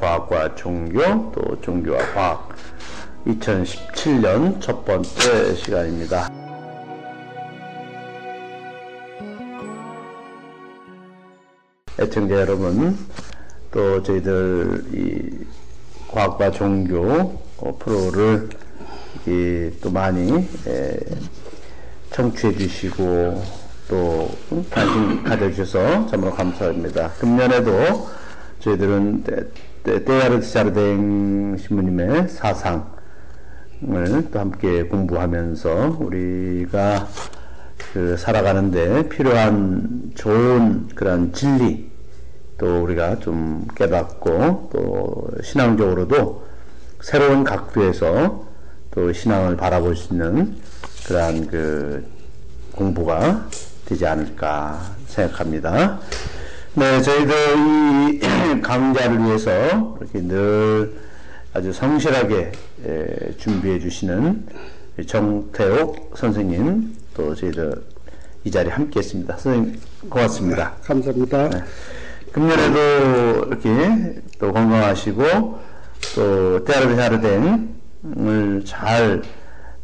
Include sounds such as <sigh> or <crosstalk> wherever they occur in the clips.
과학과 종교 또 종교와 과학 2017년 첫 번째 시간입니다. 애청자 여러분, 또 저희들 이 과학과 종교 어, 프로를 또 많이 청취해 주시고 또 관심 가져주셔서 참으로 감사합니다. 금년에도 저희들은 때야르드 자르댕 신부님의 사상을 또 함께 공부하면서 우리가 그 살아가는데 필요한 좋은 그런 진리 또 우리가 좀 깨닫고 또 신앙적으로도 새로운 각도에서 또 신앙을 바라볼 수 있는 그러한 그 공부가 되지 않을까 생각합니다. 네, 저희들 이 <clears throat> 강좌를 위해서 이렇게 늘 아주 성실하게 준비해 주시는 정태옥 선생님 또 저희들 이 자리에 함께 했습니다. 선생님 고맙습니다. 네, 감사합니다. 네. 금년에도 이렇게 또 건강하시고 또 때아르비 하르댕을 잘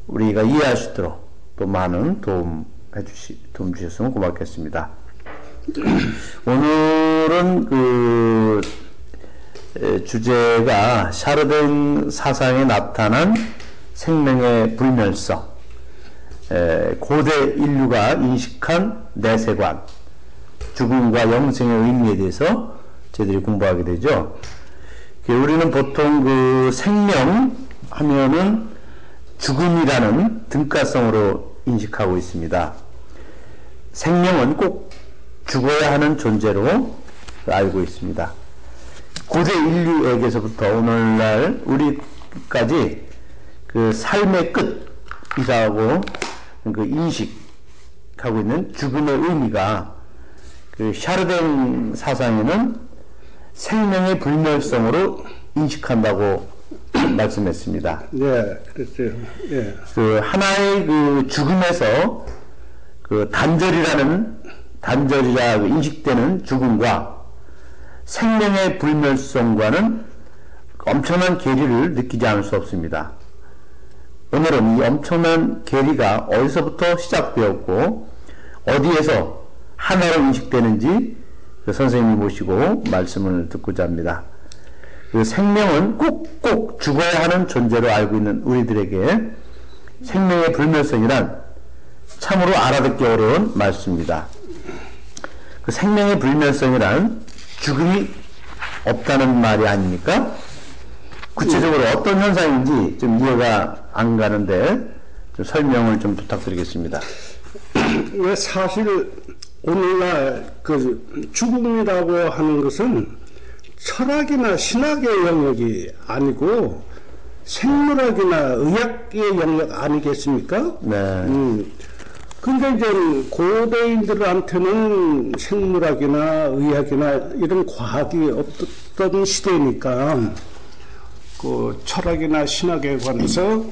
우리가 이해할 수 있도록 또 많은 도움 해주시 도움 주셨으면 고맙겠습니다. 오늘은 그 주제가 샤르댕 사상에 나타난 생명의 불멸성, 고대 인류가 인식한 내세관, 죽음과 영생의 의미에 대해서 저희들이 공부하게 되죠. 우리는 보통 그 생명 하면은 죽음이라는 등가성으로 인식하고 있습니다. 생명은 꼭 죽어야 하는 존재로 알고 있습니다. 고대 인류에게서부터 오늘날 우리까지 그 삶의 끝이라고 그 인식하고 있는 죽음의 의미가 그 샤르댕 사상에는 생명의 불멸성으로 인식한다고 <clears throat> 말씀했습니다. 네, 그렇죠. 예. 그 하나의 그 죽음에서 그 단절이라는 단절이라 인식되는 죽음과 생명의 불멸성과는 엄청난 괴리를 느끼지 않을 수 없습니다. 오늘은 이 엄청난 괴리가 어디서부터 시작되었고 어디에서 하나로 인식되는지 그 선생님이 모시고 말씀을 듣고자 합니다. 그 생명은 꼭꼭 죽어야 하는 존재로 알고 있는 우리들에게 생명의 불멸성이란 참으로 알아듣기 어려운 말씀입니다. 그 생명의 불멸성이란 죽음이 없다는 말이 아닙니까? 구체적으로 어떤 현상인지 좀 이해가 안 가는데 좀 설명을 좀 부탁드리겠습니다. <clears throat> 왜 사실 오늘날 그 죽음이라고 하는 것은 철학이나 신학의 영역이 아니고 생물학이나 의학의 영역 아니겠습니까? 네. 음, 근데 이제 고대인들한테는 생물학이나 의학이나 이런 과학이 없었던 시대니까 그 철학이나 신학에 관해서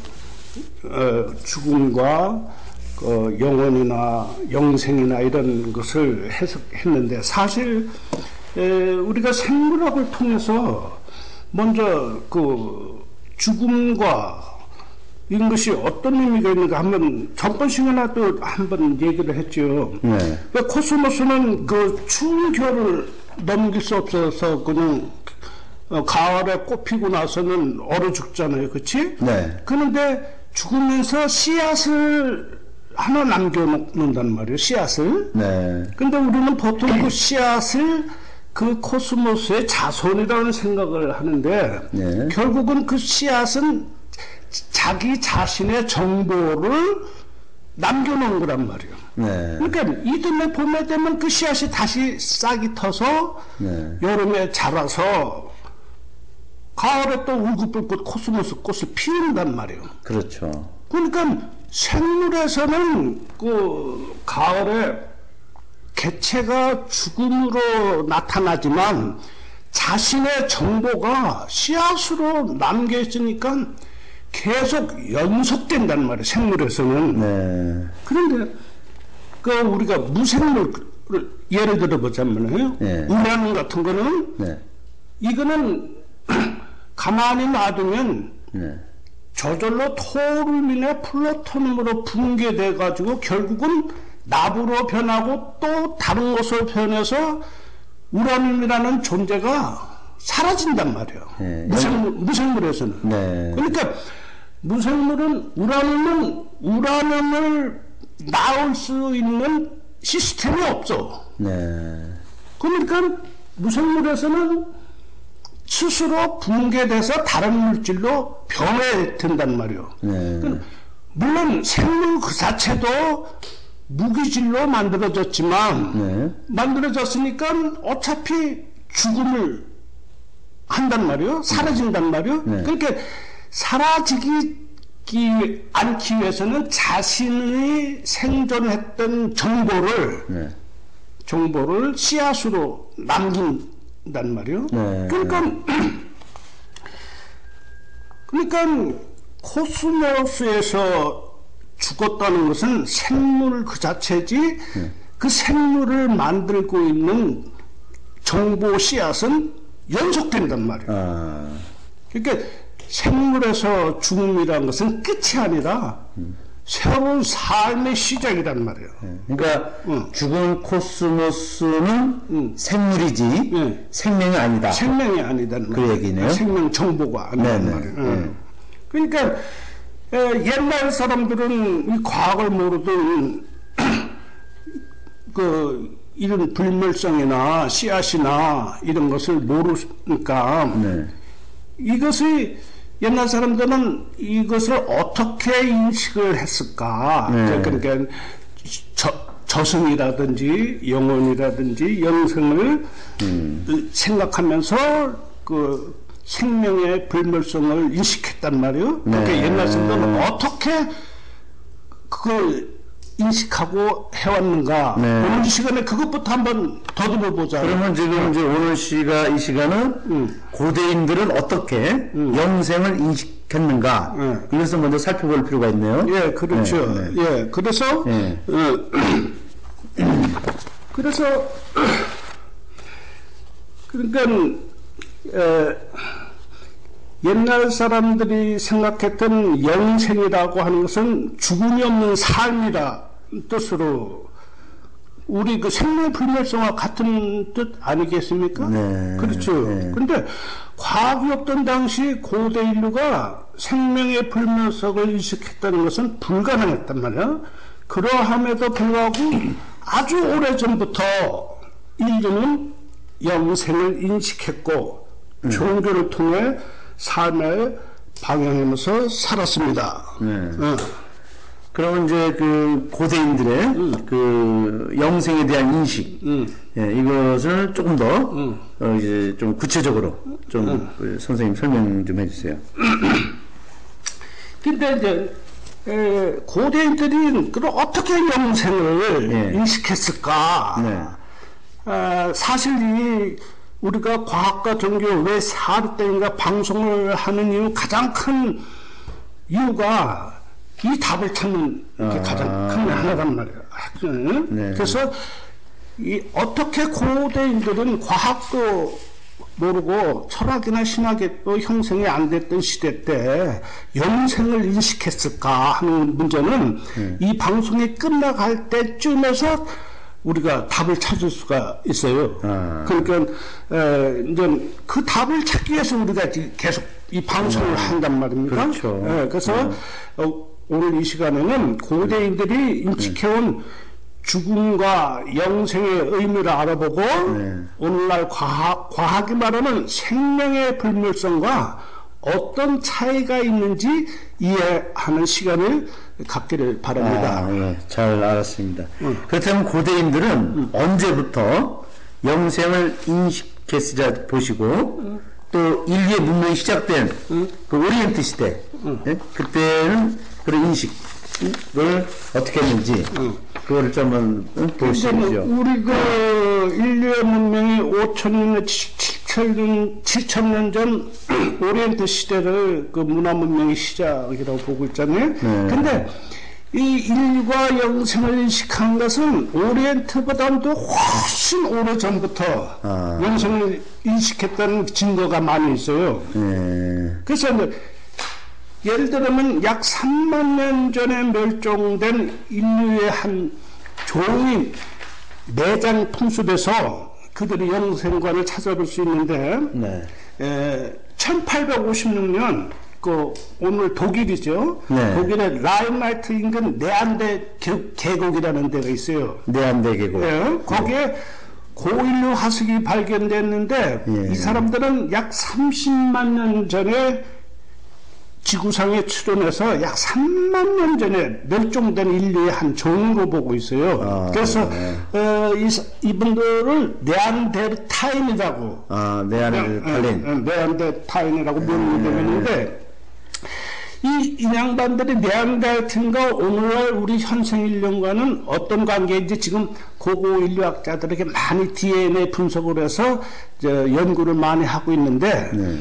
어, 죽음과 그 영혼이나 영생이나 이런 것을 해석했는데 사실 에, 우리가 생물학을 통해서 먼저 그 죽음과 이런 것이 어떤 의미가 있는가 한번 전번 시간에 또 한번 얘기를 했죠. 네. 그러니까 코스모스는 그 추운 겨울을 넘길 수 없어서 그냥 어, 가을에 꽃 피고 나서는 얼어 죽잖아요. 그치? 네. 그런데 죽으면서 씨앗을 하나 남겨놓는단 말이에요. 씨앗을. 네. 근데 우리는 보통 그 씨앗을 그 코스모스의 자손이라는 생각을 하는데 네. 결국은 그 씨앗은 자기 자신의 정보를 남겨놓은 거란 말이에요. 네. 그러니까 이듬해 봄에 되면 그 씨앗이 다시 싹이 터서 네. 여름에 자라서 가을에 또 울긋불긋 코스모스 꽃을 피운단 말이에요. 그렇죠. 그러니까 생물에서는 그 가을에 개체가 죽음으로 나타나지만 자신의 정보가 씨앗으로 남겨 있으니까 계속 연속된단 말이에요. 생물에서는. 네. 그런데 그 우리가 무생물을 예를 들어 보자면요. 네. 우라늄 같은 거는 네. 이거는 <clears throat> 가만히 놔두면 네. 저절로 토르민의 플루토늄으로 붕괴돼 가지고 결국은 나부로 변하고 또 다른 것으로 변해서 우라늄이라는 존재가 사라진단 말이에요. 네. 무생물, 무생물에서는. 네. 그러니까 무생물은 우라늄은 우라늄을 낳을 수 있는 시스템이 없어. 네. 그러니까 무생물에서는 스스로 붕괴돼서 다른 물질로 변해된단 말이에요. 네. 물론 생물 그 자체도 무기질로 만들어졌지만 네. 만들어졌으니까 어차피 죽음을 한단 말이에요. 사라진단 말이에요. 네. 그러니까 사라지기 않기 위해서는 자신의 생존했던 정보를 네. 정보를 씨앗으로 남긴단 말이에요. 네. 그러니까 <clears throat> 그러니까 코스모스에서 죽었다는 것은 생물 그 자체지 네. 그 생물을 만들고 있는 정보 씨앗은 연속된단 말이에요. 아. 그러니까 생물에서 죽음이라는 것은 끝이 아니라 새로운 삶의 시작이란 말이에요. 그러니까 응. 죽은 코스모스는 응. 생물이지 네. 생명이 아니다. 생명이 아니다는 그. 얘기네요. 생명 정보가 아니란. 말이에요. 네. 응. 그러니까 에, 옛날 사람들은 이 과학을 모르던 <clears throat> 그 이런 불멸성이나 씨앗이나 이런 것을 모르니까 네. 이것이 옛날 사람들은 이것을 어떻게 인식을 했을까? 네. 그러니까 저, 저승이라든지 영혼이라든지 영생을 음. 생각하면서 그 생명의 불멸성을 인식했단 말이에요. 그러니까 네. 옛날 사람들은 어떻게 그걸 인식하고 해왔는가? 네. 오늘 이 시간에 그것부터 한번 더듬어 보자. 그러면 지금 이제 오늘 시가 이 시간은 음. 고대인들은 어떻게 영생을 인식했는가 음. 이것을 먼저 살펴볼 필요가 있네요. 예, 그렇죠. 네, 예, 그래서 예. 어, <clears throat> 그래서 <clears throat> 그러니까 에, 옛날 사람들이 생각했던 영생이라고 하는 것은 죽음이 없는 삶이라 뜻으로 우리 그 생명 불멸성과 같은 뜻 아니겠습니까? 네, 그렇죠. 네. 근데 과학이 없던 당시 고대 인류가 생명의 불멸성을 인식했다는 것은 불가능했단 말이야. 그러함에도 불구하고 아주 오래 전부터 인류는 영생을 인식했고 종교를 통해 삶을 방향하면서 살았습니다. 네. 어. 그러면 이제 그 고대인들의 그 영생에 대한 인식 음. 예, 이것을 조금 더 어, 이제 좀 구체적으로 좀 그 선생님 설명 좀 해주세요. <clears throat> 근데 이제 에, 고대인들이 그럼 어떻게 영생을 예. 인식했을까? 네. 아, 사실 이 우리가 과학과 종교 왜 사르땡인가 방송을 하는 이유 가장 큰 이유가 이 답을 찾는 게 아. 가장 큰 하나란 말이에요. 응? 네. 그래서 이 어떻게 고대인들은 과학도 모르고 철학이나 신학이 또 형성이 안 됐던 시대 때 영생을 인식했을까 하는 문제는 네. 이 방송이 끝나갈 때쯤에서 우리가 답을 찾을 수가 있어요. 아. 그러니까 에, 이제 그 답을 찾기 위해서 우리가 계속 이 방송을 한단 말입니다. 네. 그렇죠. 예, 그래서 어, 오늘 이 시간에는 고대인들이 인식해온 죽음과 영생의 의미를 알아보고 네. 오늘날 과학, 과학이 말하는 생명의 불멸성과 어떤 차이가 있는지 이해하는 시간을 갖기를 바랍니다. 아, 예, 잘 알았습니다. 그렇다면 고대인들은 언제부터 영생을 인식했는지 보시고 또 인류의 문명이 시작된 그 오리엔트 시대 예? 그때는 그런 인식을 어떻게 했는지 그거를 좀 한번 보시죠. 우리 그 인류의 문명이 5천 년, 7천년, 7천 년 전 <clears throat> 오리엔트 시대를 그 문화 문명의 시작이라고 보고 있잖아요. 네. 근데 이 인류가 영생을 인식한 것은 오리엔트보다도 훨씬 오래 전부터 아. 영생을 인식했다는 증거가 많이 있어요. 예. 그래서 이제 예를 들면 약 3만 년 전에 멸종된 인류의 한 종이 내장 풍습에서 그들이 영생관을 찾아볼 수 있는데 네. 에, 1856년 그 오늘 독일이죠. 네. 독일의 라인라이트 인근 네안데 계- 계곡이라는 데가 있어요. 내한대 계곡. 예, 거기에 고인류 화석이 발견됐는데 예. 이 사람들은 약 30만 년 전에 지구상에 출현해서 약 3만 년 전에 멸종된 인류의 한 종으로 보고 있어요. 아, 그래서 네. 어, 이, 사- 이분들을 네안데르타인이라고 아, 내한대 탈린. 네안데르타인이라고 명명되었는데 이 인양반들이 네안데르틴과 오늘날 우리 현생 인류과는 어떤 관계인지 지금 고고 인류학자들에게 많이 DNA 분석을 해서 저 연구를 많이 하고 있는데 네.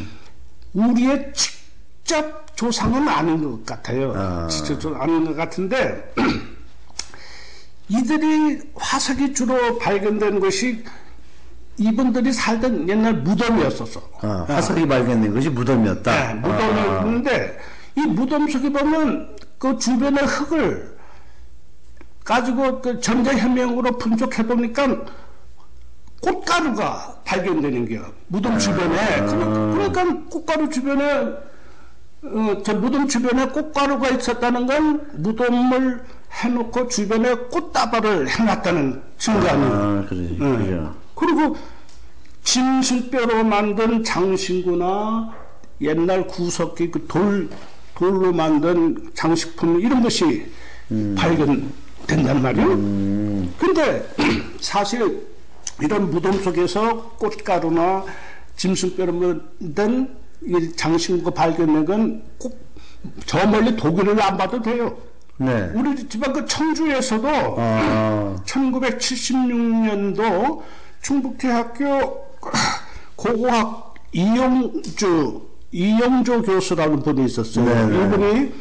우리의 직접 조상은 아닌 것 같아요. 아. 직접 조상 아닌 것 같은데 <clears throat> 이들이 화석이 주로 발견된 것이 이분들이 살던 옛날 무덤이었었어. 아, 화석이 발견된 것이 무덤이었다. 네, 무덤이었는데 이 무덤 속에 보면 그 주변의 흙을 가지고 그 전자현명으로 분석해 보니까 꽃가루가 발견되는 게요. 무덤 주변에. 그러- 그러니까 꽃가루 주변에 어, 저 무덤 주변에 꽃가루가 있었다는 건 무덤을 해놓고 주변에 꽃다발을 해놨다는 증거 아니에요. 아, 그래. 응. 그죠. 그리고 진실뼈로 만든 장신구나 옛날 구석기 그 돌, 돌로 만든 장식품 이런 것이 발견된단 말이에요. 근데 <clears throat> 사실 이런 무덤 속에서 꽃가루나 짐승뼈로 만든 이 장신구가 발견된 건꼭 저 멀리 독일을 안 봐도 돼요. 네. 우리 집안 그 청주에서도 아, 1976년도 충북대학교 고고학 이영주 이영조 교수라는 분이 있었어요. 네네. 이분이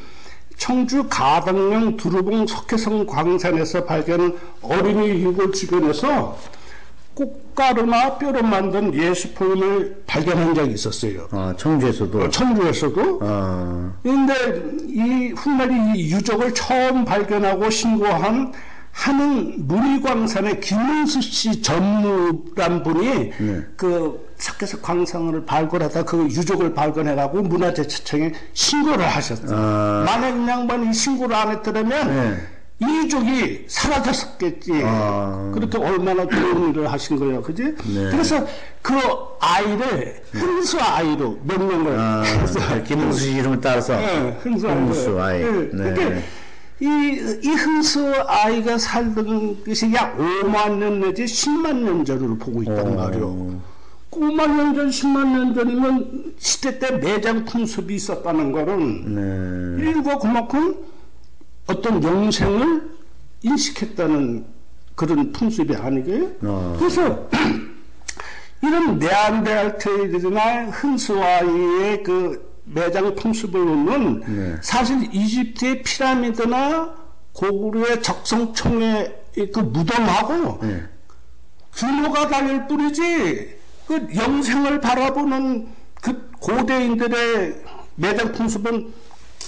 청주 가덕령 두루봉 석회성 광산에서 발견한 어린이 유골 주변에서 꽃가루나 뼈로 만든 예수품을 발견한 적이 있었어요. 아, 청주에서도. 청주에서도 아, 근데 이 훗날에 이 유적을 처음 발견하고 신고한 하는 문희광산의 김은수 씨 전무란 분이 그 석회석 광산을 발굴하다 그 유적을 발견해가고 문화재청에 신고를 하셨어요. 아. 만약 이 양반이 이 신고를 안 했더라면 네. 이 유적이 사라졌었겠지. 아. 그렇게 얼마나 좋은 일을 하신 거예요, 그지? 네. 그래서 그 아이를 흔수 아이로 명명을 아, 했어요. 김웅수 씨 이름을 따라서. 네, 아이. 흥수 아이. 네. 네. 이, 이 흔수 아이가 살던 것이 약 5만 년 내지 10만 년 전으로 보고 있단 어. 말이에요. 5만 년 전, 10만 년 전이면 시대 때 매장 풍습이 있었다는 거는 네. 인류가 그만큼 어떤 영생을 인식했다는 그런 풍습이 아니게요. 어. 그래서 <clears throat> 이런 네안데르탈이나 흔스와이의 그 매장 풍습을 보면 네. 사실 이집트의 피라미드나 고구려의 적성총의 그 무덤하고 네. 규모가 다를 뿐이지 그 영생을 바라보는 그 고대인들의 매장 풍습은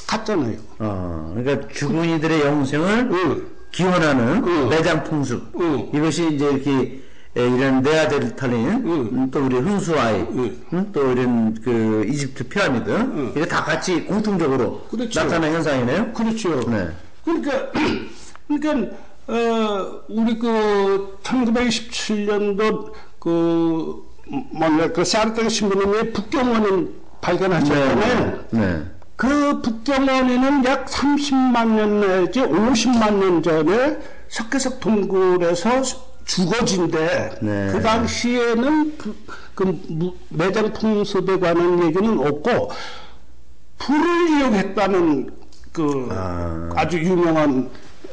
같잖아요. 어, 그러니까 죽은 이들의 영생을 응. 기원하는 응. 매장 풍습. 응. 이것이 이제 이렇게 에, 이런 네아데르탈린, 응. 음, 또 우리 흥수아이, 응. 음, 또 이런 그 이집트 피라미드, 이게 다 같이 공통적으로 그렇죠. 나타나는 현상이네요. 그렇죠. 네. 그러니까 <clears throat> 그러니까 어, 우리 그 1927년도 그 뭐냐 그 사르탄 신부님이 북경원을 발견하셨잖아요. 네. 그 북경원에는 약 30만 년 내지 50만 년 전에 석회석 동굴에서 주거진데 네. 그 당시에는 그, 그 무- 매장 풍습에 관한 얘기는 없고 불을 이용했다는 그 아. 아. 주 유명한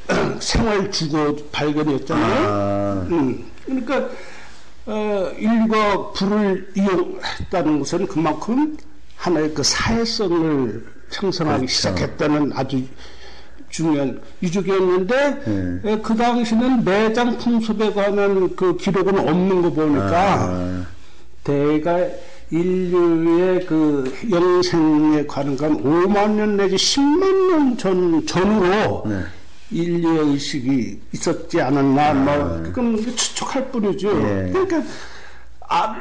<clears throat> 생활 주거 발견이었잖아요. 아, 음, 그러니까 어, 인류가 불을 이용했다는 것은 그만큼 하나의 그 사회성을 형성하기 그렇죠. 시작했다는 아주 중요한 이주기였는데 에, 그 당시는 매장 풍습에 관한 그 기록은 없는 거 보니까 아, 대가 인류의 그 영생에 관한 건 5만 년 내지 10만 년 전, 전으로 네. 인류의 의식이 있었지 않았나, 뭐, 그건 추측할 뿐이죠. 예. 그러니까, 아,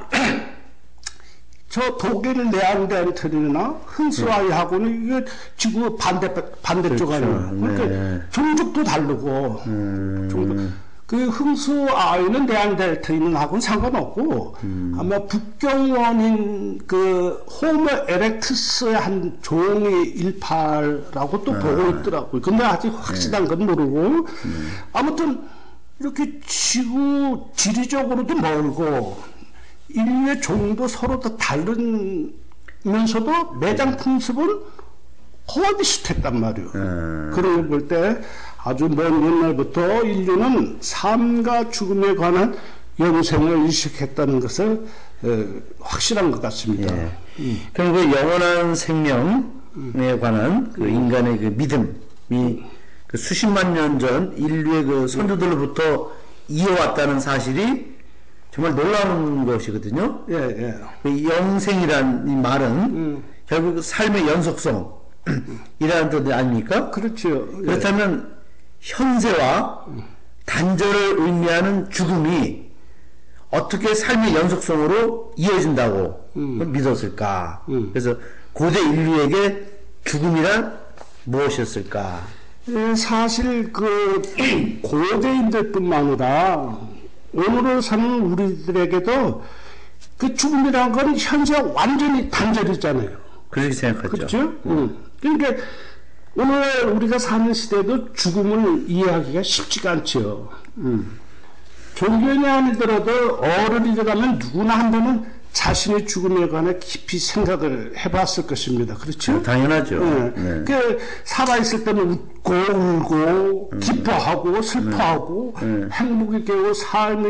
저 독일 네안데르탈이나 흔스와이하고는 이게 지구 반대, 반대쪽 그렇죠. 아니에요. 그러니까 네. 종족도 다르고, 종족. 그 흥수 아이는 네안데르탈인하고는 상관없고 아마 북경원인 그 호모 에렉투스의 한 종이 일파라고 또 보고 있더라고요. 근데 아직 확실한 건 모르고 아무튼 이렇게 지구 지리적으로도 멀고 인류의 종도 서로 다 다르면서도 매장 풍습은 거의 비슷했단 말이에요. 음. 그런 걸 볼 때 아주 먼 옛날부터 인류는 삶과 죽음에 관한 영생을 의식했다는 것을 에, 확실한 것 같습니다. 예. 그럼 그 영원한 생명에 관한 그 인간의 그 믿음이 그 수십만 년 전 인류의 그 선조들로부터 이어왔다는 사실이 정말 놀라운 것이거든요. 예, 예. 그 영생이란 이 말은 결국 그 삶의 연속성 이라는 뜻 아닙니까? 그렇죠. 예. 그렇다면 현세와 단절을 의미하는 죽음이 어떻게 삶의 연속성으로 이어진다고 믿었을까? 그래서 고대 인류에게 죽음이란 무엇이었을까? 예, 사실 그 <clears throat> 고대인들뿐만 아니라 오늘을 사는 우리들에게도 그 죽음이라는 건 현재와 완전히 단절이잖아요. 그렇게 생각하죠. 그렇죠? 응. 그러니까 오늘 우리가 사는 시대도 죽음을 이해하기가 쉽지가 않죠. 음. 종교인이 아니더라도 어른이 되가면 누구나 한 번은 자신의 죽음에 관해 깊이 생각을 해봤을 것입니다. 그렇죠? 당연하죠. 예. 네. 그 살아있을 때는 웃고 울고 기뻐하고 슬퍼하고 행복이 깨고 삶이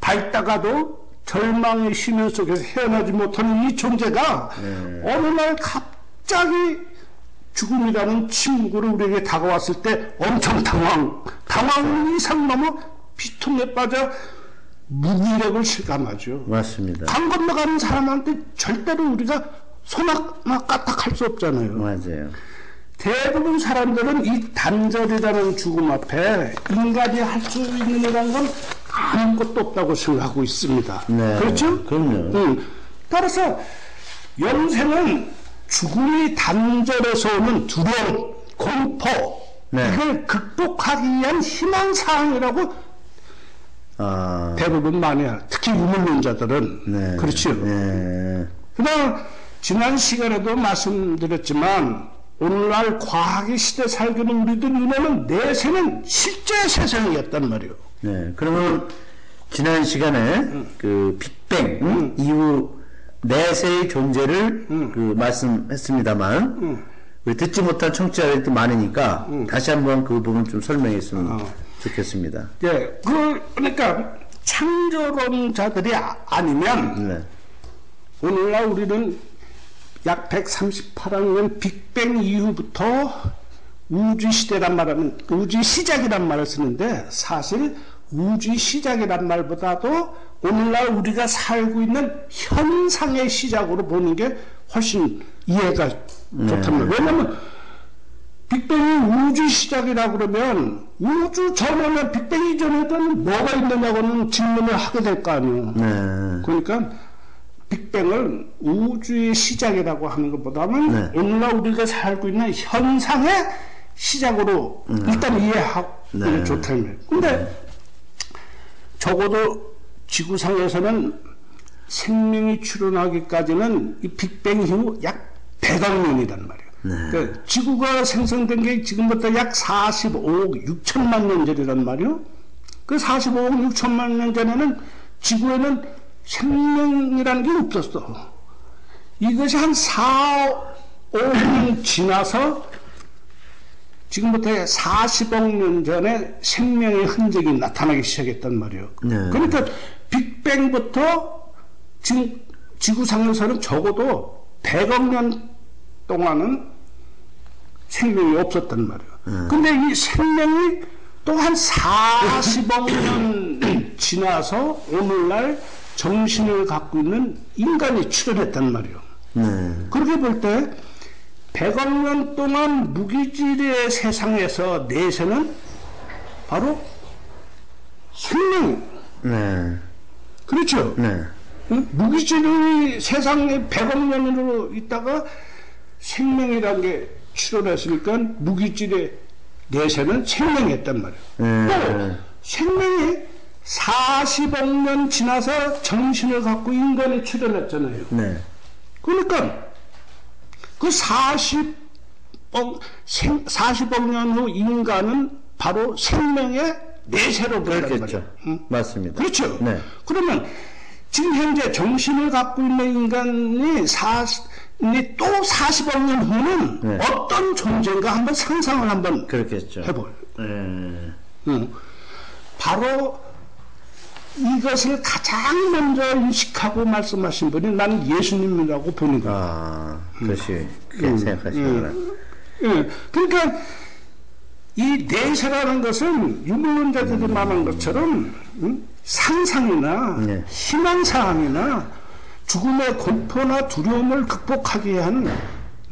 밝다가도 절망의 심연 속에서 헤어나지 못하는 이 존재가 어느 날 갑자기 죽음이라는 침묵으로 우리에게 다가왔을 때 엄청 당황, 당황 이상 넘어 비통에 빠져 무기력을 실감하죠. 맞습니다. 강 건너가는 사람한테 절대로 우리가 손 하나 까딱할 수 없잖아요. 맞아요. 대부분 사람들은 이 단절이라는 죽음 앞에 인간이 할 수 있는 일이라는 건 아무것도 없다고 생각하고 있습니다. 네, 그렇죠? 그럼요. 응. 따라서 영생은 죽음이 단절에서 오는 두려움, 공포, 네. 이걸 극복하기 위한 희망사항이라고 아, 대부분 많이. 특히 유물론자들은. 네. 그렇죠. 네. 그다음 지난 시간에도 말씀드렸지만 오늘날 과학의 시대 살고 있는 우리들 눈에는 내세는 실제 세상이었단 말이에요. 네. 그러면 지난 시간에 그 빅뱅 이후 내세의 존재를 그 말씀했습니다만 우리 듣지 못한 청취자들이 또 많으니까 다시 한번 그 부분 좀 설명했으면 좋겠습니다. 예, 그 그러니까 창조론자들이 아, 아니면 네. 오늘날 우리는 약 138학년 빅뱅 이후부터 우주 시대란 말하면 우주 시작이란 말을 쓰는데 사실 우주 시작이란 말보다도 오늘날 우리가 살고 있는 현상의 시작으로 보는 게 훨씬 이해가 좋단 말이에요. 왜냐면 빅뱅이 우주 시작이라 그러면 우주 전에는 빅뱅 이전에는 뭐가 있느냐고는 질문을 하게 될 거 아니에요. 네. 그러니까 빅뱅을 우주의 시작이라고 하는 것보다는 네. 오늘날 우리가 살고 있는 현상의 시작으로 일단 이해하고 네. 좋다는 거예요. 근데 적어도 지구상에서는 생명이 출현하기까지는 이 빅뱅 이후 약 100억 년이란 말이에요. 그러니까 지구가 생성된 게 지금부터 약 45억 6천만 년 전이란 말이에요. 그 45억 6천만 년 전에는 지구에는 생명이라는 게 없었어. 이것이 한 4, 5년 지나서 지금부터 40억 년 전에 생명의 흔적이 나타나기 시작했단 말이에요. 네. 그러니까 빅뱅부터 지금 지구상에서는 적어도 100억 년 동안은 생명이 없었단 말이에요. 근데 이 생명이 또 한 40억 년 <clears throat> 지나서 오늘날 정신을 갖고 있는 인간이 출현했단 말이에요. 네. 그렇게 볼 때 100억 년 동안 무기질의 세상에서 내세는 바로 생명. 네. 그렇죠. 네. 응? 무기질의 세상에 100억 년으로 있다가 생명이라는 게 출현했으니까 무기질의 내세는 생명이었단 말이에요. 네. 또 생명이 40억 년 지나서 정신을 갖고 인간이 출현했잖아요. 네. 그러니까 그 40억, 생, 40억 년 후 인간은 바로 생명의 내세로 그렇겠죠. 말이에요. 응? 맞습니다. 그렇죠. 네. 그러면 지금 현재 정신을 갖고 있는 인간이 사, 이또 40억 년 후는 네. 어떤 존재인가 한번 상상을 한번 그렇겠죠. 해볼. 네. 응. 바로 이것을 가장 먼저 인식하고 말씀하신 분이 나는 예수님이라고 보는 거야. 아, 그것이 그렇게 생각하시구나. 예. 그러니까 이 내세라는 것은 유물론자들이 말한 것처럼 음, 상상이나 네. 희망사항이나 죽음의 공포나 두려움을 극복하기 위한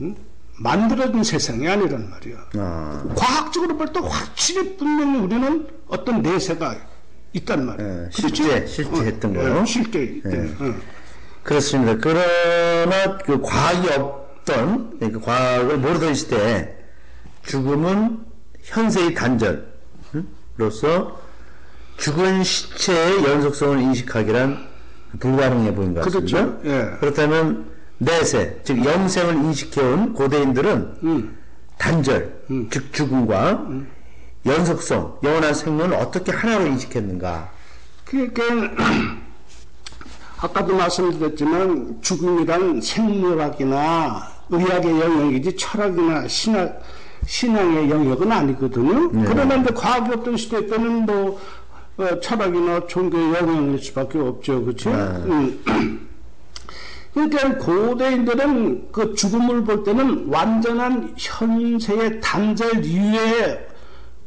음, 만들어진 세상이 아니란 말이야. 아, 과학적으로 볼 때 확실히 분명히 우리는 어떤 내세가 있단 말이야. 예, 실제, 실제 했던 거요? 예, 실제. 어. 그렇습니다. 그러나 그 과학이 없던, 그 과학을 모르던 시대에 죽음은 현세의 단절로서 죽은 시체의 연속성을 인식하기란 불가능해 보이는 것 같습니다. 그렇죠. 예. 그렇다면 내세, 즉 영생을 인식해온 고대인들은 음. 단절, 즉 죽음과 연속성, 영원한 생명을 어떻게 하나로 인식했는가? 그러니까 <clears throat> 아까도 말씀드렸지만 죽음이란 생물학이나 의학의 영역이지 철학이나 신학 신앙의 영역은 아니거든요. 그러나 이제 과학이 없던 시대 때는 뭐 어, 철학이나 종교의 영역일 수밖에 없죠, 그렇죠? 음. <clears throat> 그러니까 고대인들은 그 죽음을 볼 때는 완전한 현세의 단절 이외에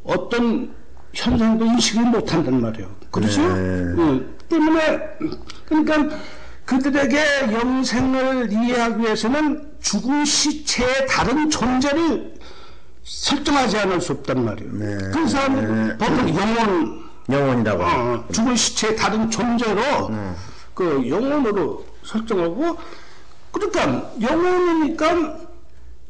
어떤 현상도 인식을 못한단 말이에요. 그렇죠? 네. 음, 때문에 그러니까 그들에게 영생을 이해하기 위해서는 죽은 시체의 다른 존재를 설정하지 않을 수 없단 말이에요. 네. 그래서 보통 영혼 영혼이라고. 어, 죽은 시체의 다른 존재로 그 영혼으로 설정하고 그러니까 영혼이니까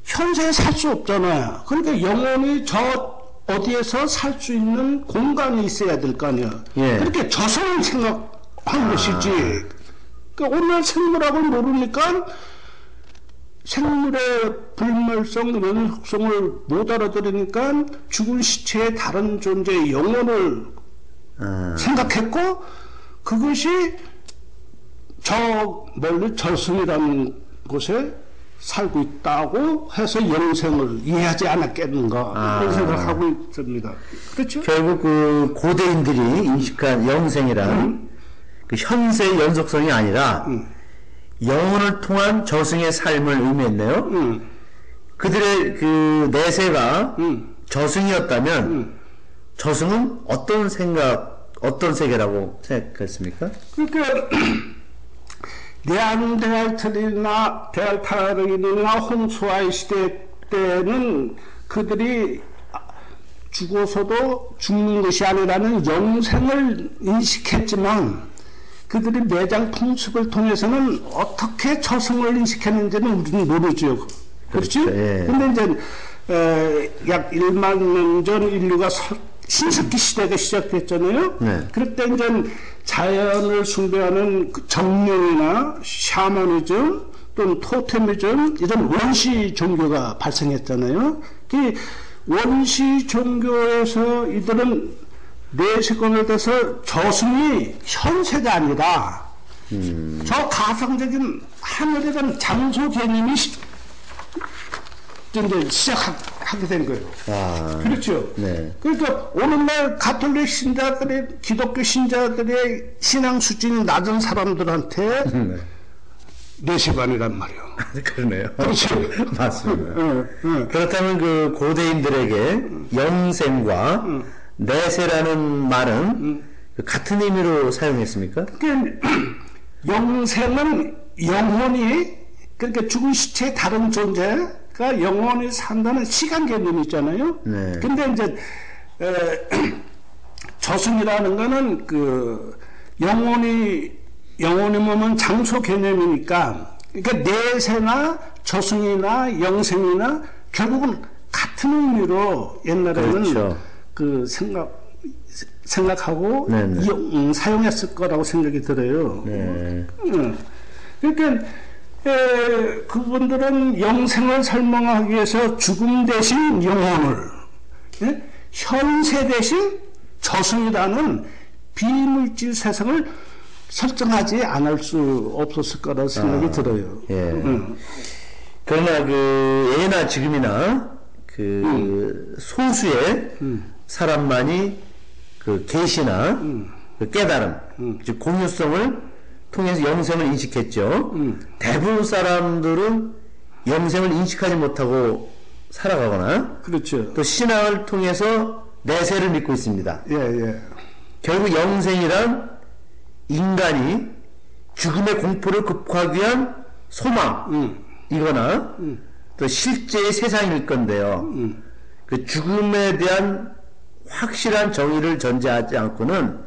현세에 살 수 없잖아요. 그러니까 영혼이 저 어디에서 살 수 있는 공간이 있어야 될 거 아니야. 예. 그렇게 저성을 생각한 것이지. 그러니까 오늘 생물학을 모르니까 생물의 불멸성, 연속성을 못 알아들으니까 죽은 시체의 다른 존재의 영혼을 아, 생각했고 그것이 저 멀리 저승이라는 곳에 살고 있다고 해서 영생을 이해하지 않았겠는가 아. 그런 생각을 하고 있습니다. 그렇죠? 결국 그 고대인들이 인식한 영생이란 그 현세의 연속성이 아니라 영혼을 통한 저승의 삶을 의미했네요. 음, 그들의 그 내세가 음. 저승이었다면 저승은 어떤 생각, 어떤 세계라고 생각했습니까? 그러니까 네안데르탈이나 데알타르인이나 홍수아의 시대 때는 그들이 죽어서도 죽는 것이 아니라는 영생을 인식했지만 그들이 매장 풍습을 통해서는 어떻게 저승을 인식했는지는 우리는 모르죠. 그렇죠? 그렇죠, 예. 근데 이제 에, 약 1만 년 전 인류가 서- 신석기 시대가 시작됐잖아요. 네. 그때 이제 자연을 숭배하는 그 정령이나 샤머니즘 또는 토테미즘 이런 원시 종교가 발생했잖아요. 그 원시 종교에서 이들은 내세권에 대해서 저승이 현세가 아니라 저 가상적인 하늘이라는 장소 개념이 시- 이제 시작하게 된 거예요. 아, 그렇죠. 네. 그러니까 오늘날 가톨릭 신자들의 기독교 신자들의 신앙 수준이 낮은 사람들한테 네. 내시관이란 말이요. <laughs> 그러네요. 그렇죠. <laughs> 맞습니다. 응, 응. 그렇다면 그 고대인들에게 영생과 내세라는 말은 그 같은 의미로 사용했습니까? 그러니까 <clears throat> 영생은 영혼이 그러니까 죽은 시체의 다른 존재 가 영혼이 산다는 시간 개념이 있잖아요. 네. 근데 이제 에, <clears throat> 저승이라는 거는 그 영혼이 영혼이 몸은 장소 개념이니까 그러니까 내세나 저승이나 영생이나 결국은 같은 의미로 옛날에는 그렇죠. 그 생각 생각하고 네네. 이용- 음, 사용했을 거라고 생각이 들어요. 네. 음. 그러니까 에, 그분들은 영생을 설명하기 위해서 죽음 대신 영혼을 예? 현세 대신 저승이라는 비물질 세상을 설정하지 않을 수 없었을 거라고 생각이 들어요. 예. 음. 그러나 그 예나 지금이나 그 소수의 사람만이 그 계시나 그 깨달음, 즉 공유성을 통해서 영생을 인식했죠. 대부분 사람들은 영생을 인식하지 못하고 살아가거나 그렇죠. 또 신앙을 통해서 내세를 믿고 있습니다. 예, 예. 결국 영생이란 인간이 죽음의 공포를 극복하기 위한 소망, 음. 이거나 또 실제의 세상일 건데요. 그 죽음에 대한 확실한 정의를 전제하지 않고는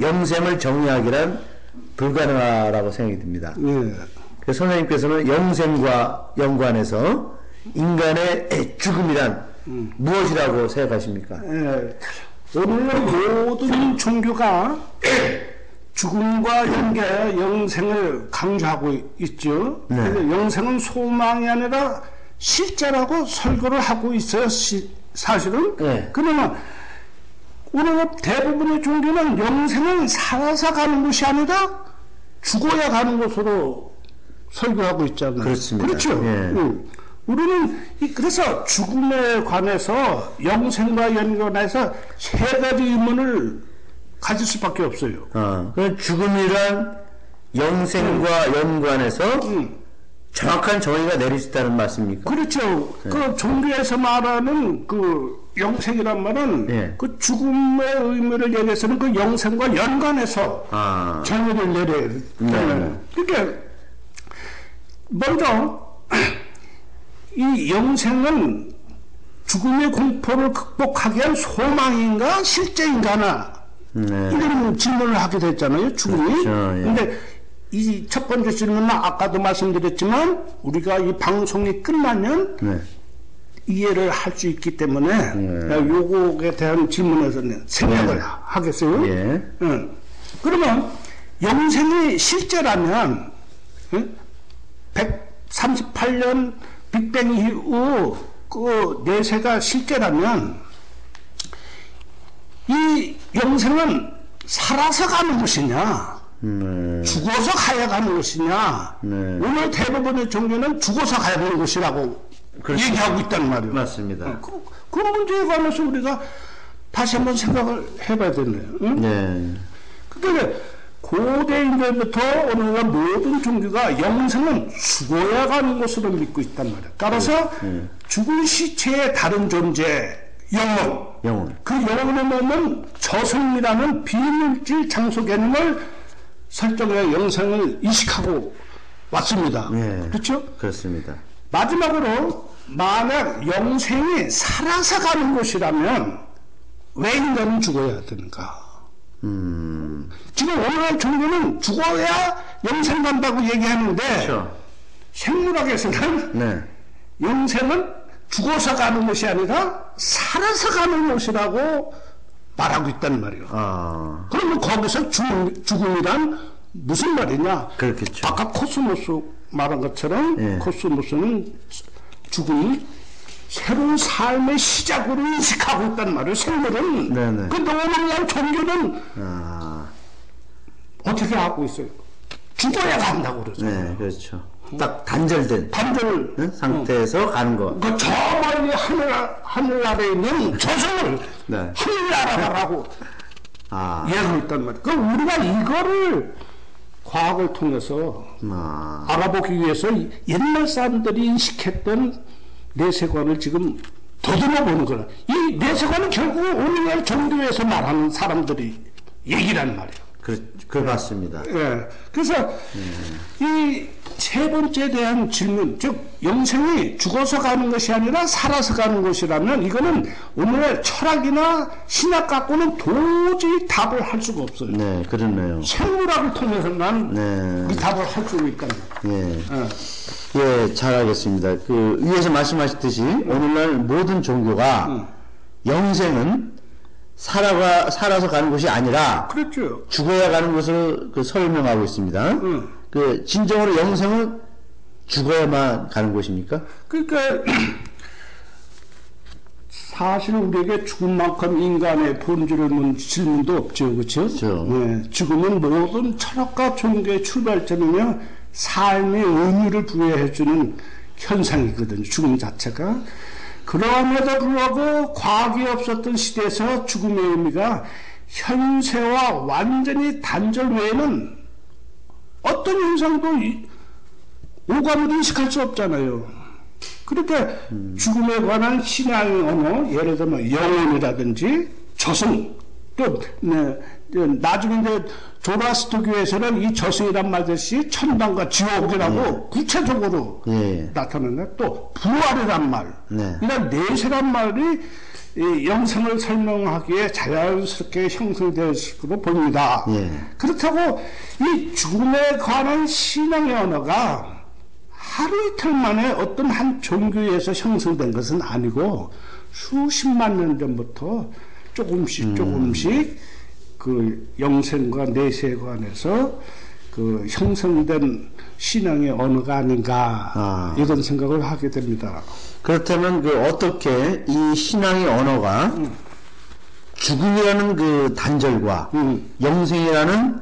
영생을 정의하기란 불가능하다고 생각이 듭니다. 예. 그래서 선생님께서는 영생과 연관해서 인간의 죽음이란 무엇이라고 생각하십니까? 예. 오늘 모든 종교가 죽음과 연계, 영생을 강조하고 있죠. 네. 영생은 소망이 아니라 실제라고 설교를 하고 있어요. 시- 사실은. 네. 그러나 오늘 대부분의 종교는 영생은 살아서 가는 것이 아니라 죽어야 가는 것으로 설교하고 있잖아요. 그렇습니다. 그렇죠. 예. 응. 우리는 이- 그래서 죽음에 관해서 영생과 연관해서 세 가지 의문을 가질 수밖에 없어요. 어, 그 죽음이란 영생과 연관해서 음. 정확한 정의가 내릴 수 있다는 말씀입니까? 그렇죠. 그 종교에서 말하는 그 영생이란 말은 예. 그 죽음의 의미를 얘기해서는 그 영생과 연관해서 아, 정의를 내려야 네. 되잖아요. 그러니까 먼저 <clears throat> 이 영생은 죽음의 공포를 극복하기 위한 소망인가 실제인가나 네. 이런 질문을 하게 됐잖아요. 죽음이. 그렇죠, 예. 근데 이 첫 번째 질문은 아까도 말씀드렸지만 우리가 이 방송이 끝나면 네. 이해를 할 수 있기 때문에 네. 요거에 대한 질문에서는 생각을 네. 하겠어요. 예. 응. 그러면 영생이 실제라면 응? 138년 빅뱅 이후 그 내세가 실제라면 이 영생은 살아서 가는 것이냐 네. 죽어서 가야 가는 것이냐 네. 오늘 대부분의 종교는 죽어서 가야 하는 것이라고 그렇죠. 얘기하고 있단 말이에요. 맞습니다. 그, 그 문제에 관해서 우리가 다시 한번 생각을 해봐야 되네요. 응? 네. 그러니까 고대인들부터 오늘날 모든 종교가 영생은 죽어야 가는 것으로 믿고 있단 말이에요. 따라서 네. 죽은 시체의 다른 존재, 영혼. 영혼. 그 영혼의 몸은 저승이라는 비물질 장소 개념을 설정해 영생을 인식하고 왔습니다. 네. 그렇죠? 그렇습니다. 마지막으로 만약 영생이 살아서 가는 것이라면 왜 인간은 죽어야 되는가? 음, 지금 오늘날 종교는 죽어야 영생 간다고 얘기하는데 그렇죠. 생물학에서는 네. 영생은 죽어서 가는 것이 아니라 살아서 가는 것이라고 말하고 있단 말이에요. 아, 그러면 거기서 죽음, 죽음이란 무슨 말이냐? 그렇겠죠. 아까 코스모스 말한 것처럼 예. 코스모스는 죽음이 새로운 삶의 시작으로 인식하고 있단 말이에요. 생물은. 네네. 근데 오늘날 종교는 아, 어떻게 하고 있어요? 죽어야 간다고 그러죠. 네, 그렇죠. 딱 단절된 반대를 네? 상태에서 가는 거. 그 저 멀리 하늘 하늘 아래에 있는 저승을 네. 하늘 알아가라고 아, 얘기하고 있단 말이에요. 그럼 우리가 이거를 과학을 통해서 아, 알아보기 위해서 옛날 사람들이 인식했던 내세관을 지금 더듬어 보는 거야. 이 내세관은 결국 오늘날 종교에서 말하는 사람들이 얘기란 말이에요. 그, 그 맞습니다. 예. 그래서 이 세 번째에 대한 질문, 즉 영생이 죽어서 가는 것이 아니라 살아서 가는 것이라면 이거는 오늘날 철학이나 신학 갖고는 도저히 답을 할 수가 없어요. 네, 그렇네요. 생물학을 통해서만 네. 그 답을 할수 있다. 예. 예. 예, 잘 알겠습니다. 그, 위에서 말씀하셨듯이, 오늘날 모든 종교가 영생은 살아가, 살아서 가는 것이 아니라 그렇죠. 죽어야 가는 것을 그 설명하고 있습니다. 응. 그, 진정으로 영생은 죽어야만 가는 것입니까? 그러니까 사실 우리에게 죽음만큼 인간의 본질을 묻는 질문도 없죠, 그렇죠? 그렇죠. 네, 죽음은 모든 철학과 종교의 출발점이며 삶의 의미를 부여해주는 현상이거든요. 죽음 자체가. 그럼에도 불구하고 과학이 없었던 시대에서 죽음의 의미가 현세와 완전히 단절 외에는 어떤 현상도 이- 오감으로 인식할 수 없잖아요. 그러니까 죽음에 관한 신앙의 언어, 예를 들면 영혼이라든지 저승, 또 네, 네, 나중에 이제 조라스토교에서는 이 저승이란 말듯이 천당과 지옥이라고 구체적으로 예. 나타나는 또 부활이란 말, 네. 이런 내세란 말이 이 영생을 설명하기에 자연스럽게 형성되었을 것으로 보입니다. 예. 그렇다고 이 죽음에 관한 신앙의 언어가 하루 이틀 만에 어떤 한 종교에서 형성된 것은 아니고 수십만 년 전부터 조금씩 조금씩 그 영생과 내세에 관해서 그 형성된 신앙의 언어가 아닌가 아. 이런 생각을 하게 됩니다. 그렇다면 그 어떻게 이 신앙의 언어가 죽음이라는 그 단절과 음. 영생이라는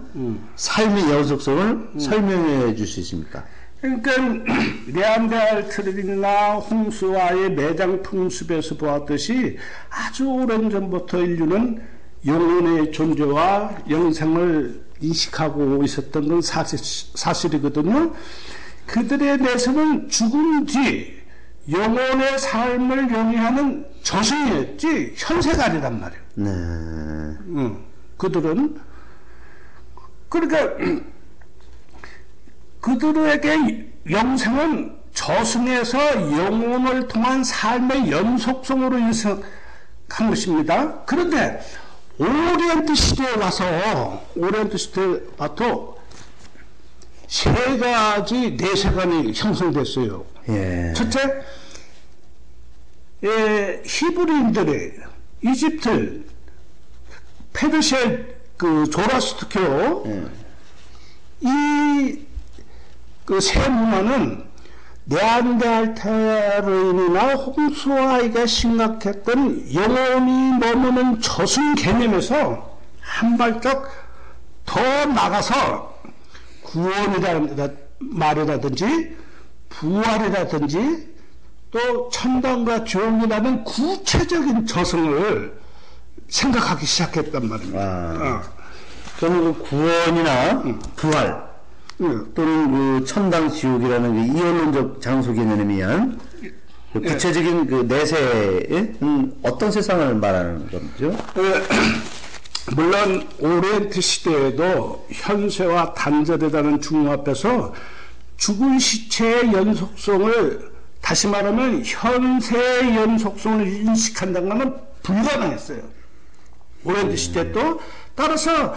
삶의 연속성을 설명해 줄 수 있습니까? 그러니까 <clears throat> 네안데르탈인이나 홍수와의 매장 풍습에서 보았듯이 아주 오랜 전부터 인류는 영혼의 존재와 영생을 인식하고 있었던 건 사실, 사실이거든요. 그들의 내세는 죽은 뒤 영혼의 삶을 영위하는 저승이었지 현세가 아니란 말이에요. 네. 응. 그들은 그러니까 그들에게 영생은 저승에서 영혼을 통한 삶의 연속성으로 인식한 것입니다. 그런데 오리엔트 시대에 와서 오리엔트 시대에 와도 세 가지 내세관이 형성됐어요. 예. 첫째, 예, 히브리인들의 이집트, 페르시아 그 조라스트교 이그 세 문화는 네안데르탈인이나 홍수아이가 심각했던 영혼이 머무는 저승 개념에서 한 발짝 더 나가서 구원이라는 말이라든지 부활이라든지 또 천당과 지옥이라는 구체적인 저승을 생각하기 시작했단 말입니다. 아. 그러면 그 구원이나 부활 어. 또는 그 천당 지옥이라는 그 이원론적 장소 개념에 의한 그 구체적인 그 내세의 음, 어떤 세상을 말하는 거죠? 예, <clears throat> 물론 오리엔트 시대에도 현세와 단절이라는 중요 앞에서 죽은 시체의 연속성을 다시 말하면 현세의 연속성을 인식한다는 것은 불가능했어요. 오렌지 시대 또 따라서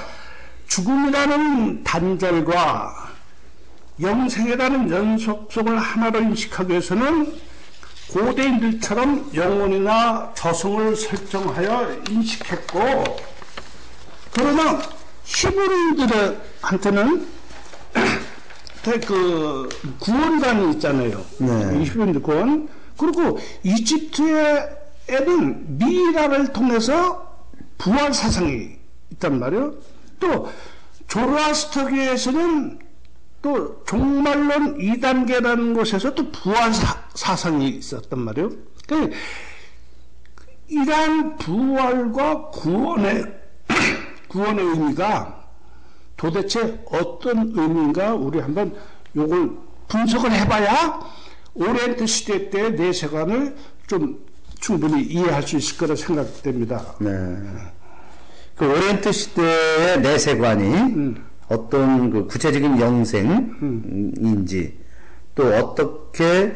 죽음이라는 단절과 영생이라는 연속성을 하나로 인식하기 위해서는 고대인들처럼 영혼이나 저승을 설정하여 인식했고 그러나 히브리인들한테는 <clears throat> 그 구원관이 있잖아요. 네. 히브리인들 구원. 그리고 이집트에는 미라를 통해서 부활 사상이 있단 말이에요. 또 조로아스터교에서는 또 종말론 2단계라는 곳에서 또 부활 사, 사상이 있었단 말이에요. 그러니까 이러한 부활과 구원의 <clears throat> 구원의 의미가 도대체 어떤 의미인가 우리 한번 요걸 분석을 해봐야 오리엔트 시대 때 내세관을 좀 충분히 이해할 수 있을 거라 생각됩니다. 네. 그 오리엔트 시대의 내세관이 어떤 그 구체적인 영생인지 또 어떻게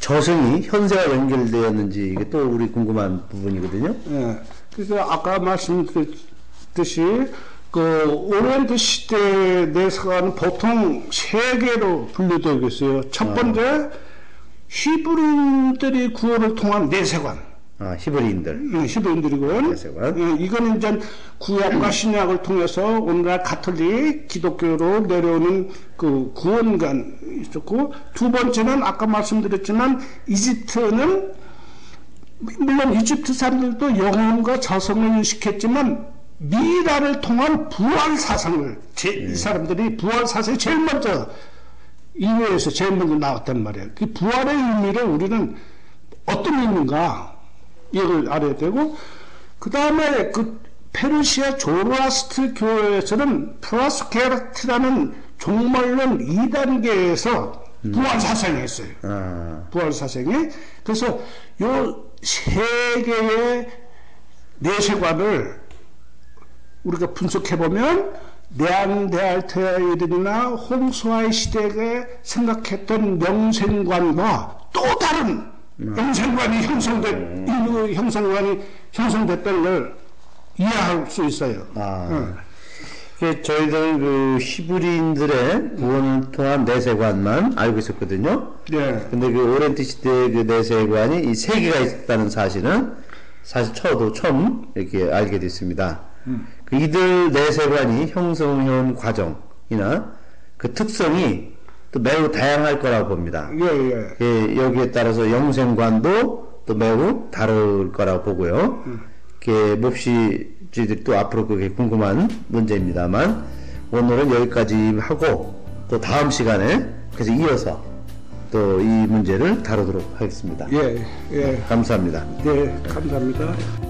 저승이 현세와 연결되었는지 이게 또 우리 궁금한 부분이거든요. 예. 그래서 아까 말씀드렸듯이 그 오리엔트 시대 내세관은 보통 세 개로 분류되고 있어요. 첫 번째 히브리인들이 구원을 통한 내세관. 아, 히브리인들. 예, 히브리인들이고요. 예, 이거는 이제 구약과 신약을 통해서 오늘날 가톨릭 기독교로 내려오는 그 구원관 있었고 두 번째는 아까 말씀드렸지만 이집트는 물론 이집트 사람들도 영혼과 저승을 인식했지만 미라를 통한 부활 사상을 제, 이 사람들이 부활 사상이 제일 먼저 인류에서 제일 먼저 나왔단 말이에요. 그 부활의 의미를 우리는 어떤 의미인가 이걸 알아야 되고 그 다음에 그 페르시아 조로아스터교에서는 프라스케르트라는 종말론 2단계에서 부활 사상이 있어요. 아, 부활 사상이. 그래서 요 세 개의 내세관을 우리가 분석해 보면 네안데알테아인이나 홍수아의 시대에 생각했던 명생관과 또 다른 형상관이 형성된 인류 형상관이 형성됐다는 걸 이해할 수 있어요. 아. 응. 그 저희들 그 히브리인들의 구원을 통한 내세관만 알고 있었거든요. 네. 근데 그 오렌트 시대의 그 내세관이 이 세 개가 있다는 사실은 사실 저도 처음 이렇게 알게 됐습니다. 그 이들 내세관이 형성해온 과정이나 그 특성이 또 매우 다양할 거라고 봅니다. 예, 예. 예, 여기에 따라서 영생관도 또 매우 다를 거라고 보고요. 이렇게 몹시 저희들이 또 앞으로 그게 궁금한 문제입니다만 오늘은 여기까지 하고 또 다음 시간에 그래서 이어서 또 이 문제를 다루도록 하겠습니다. 예, 예. 감사합니다. 네, 감사합니다.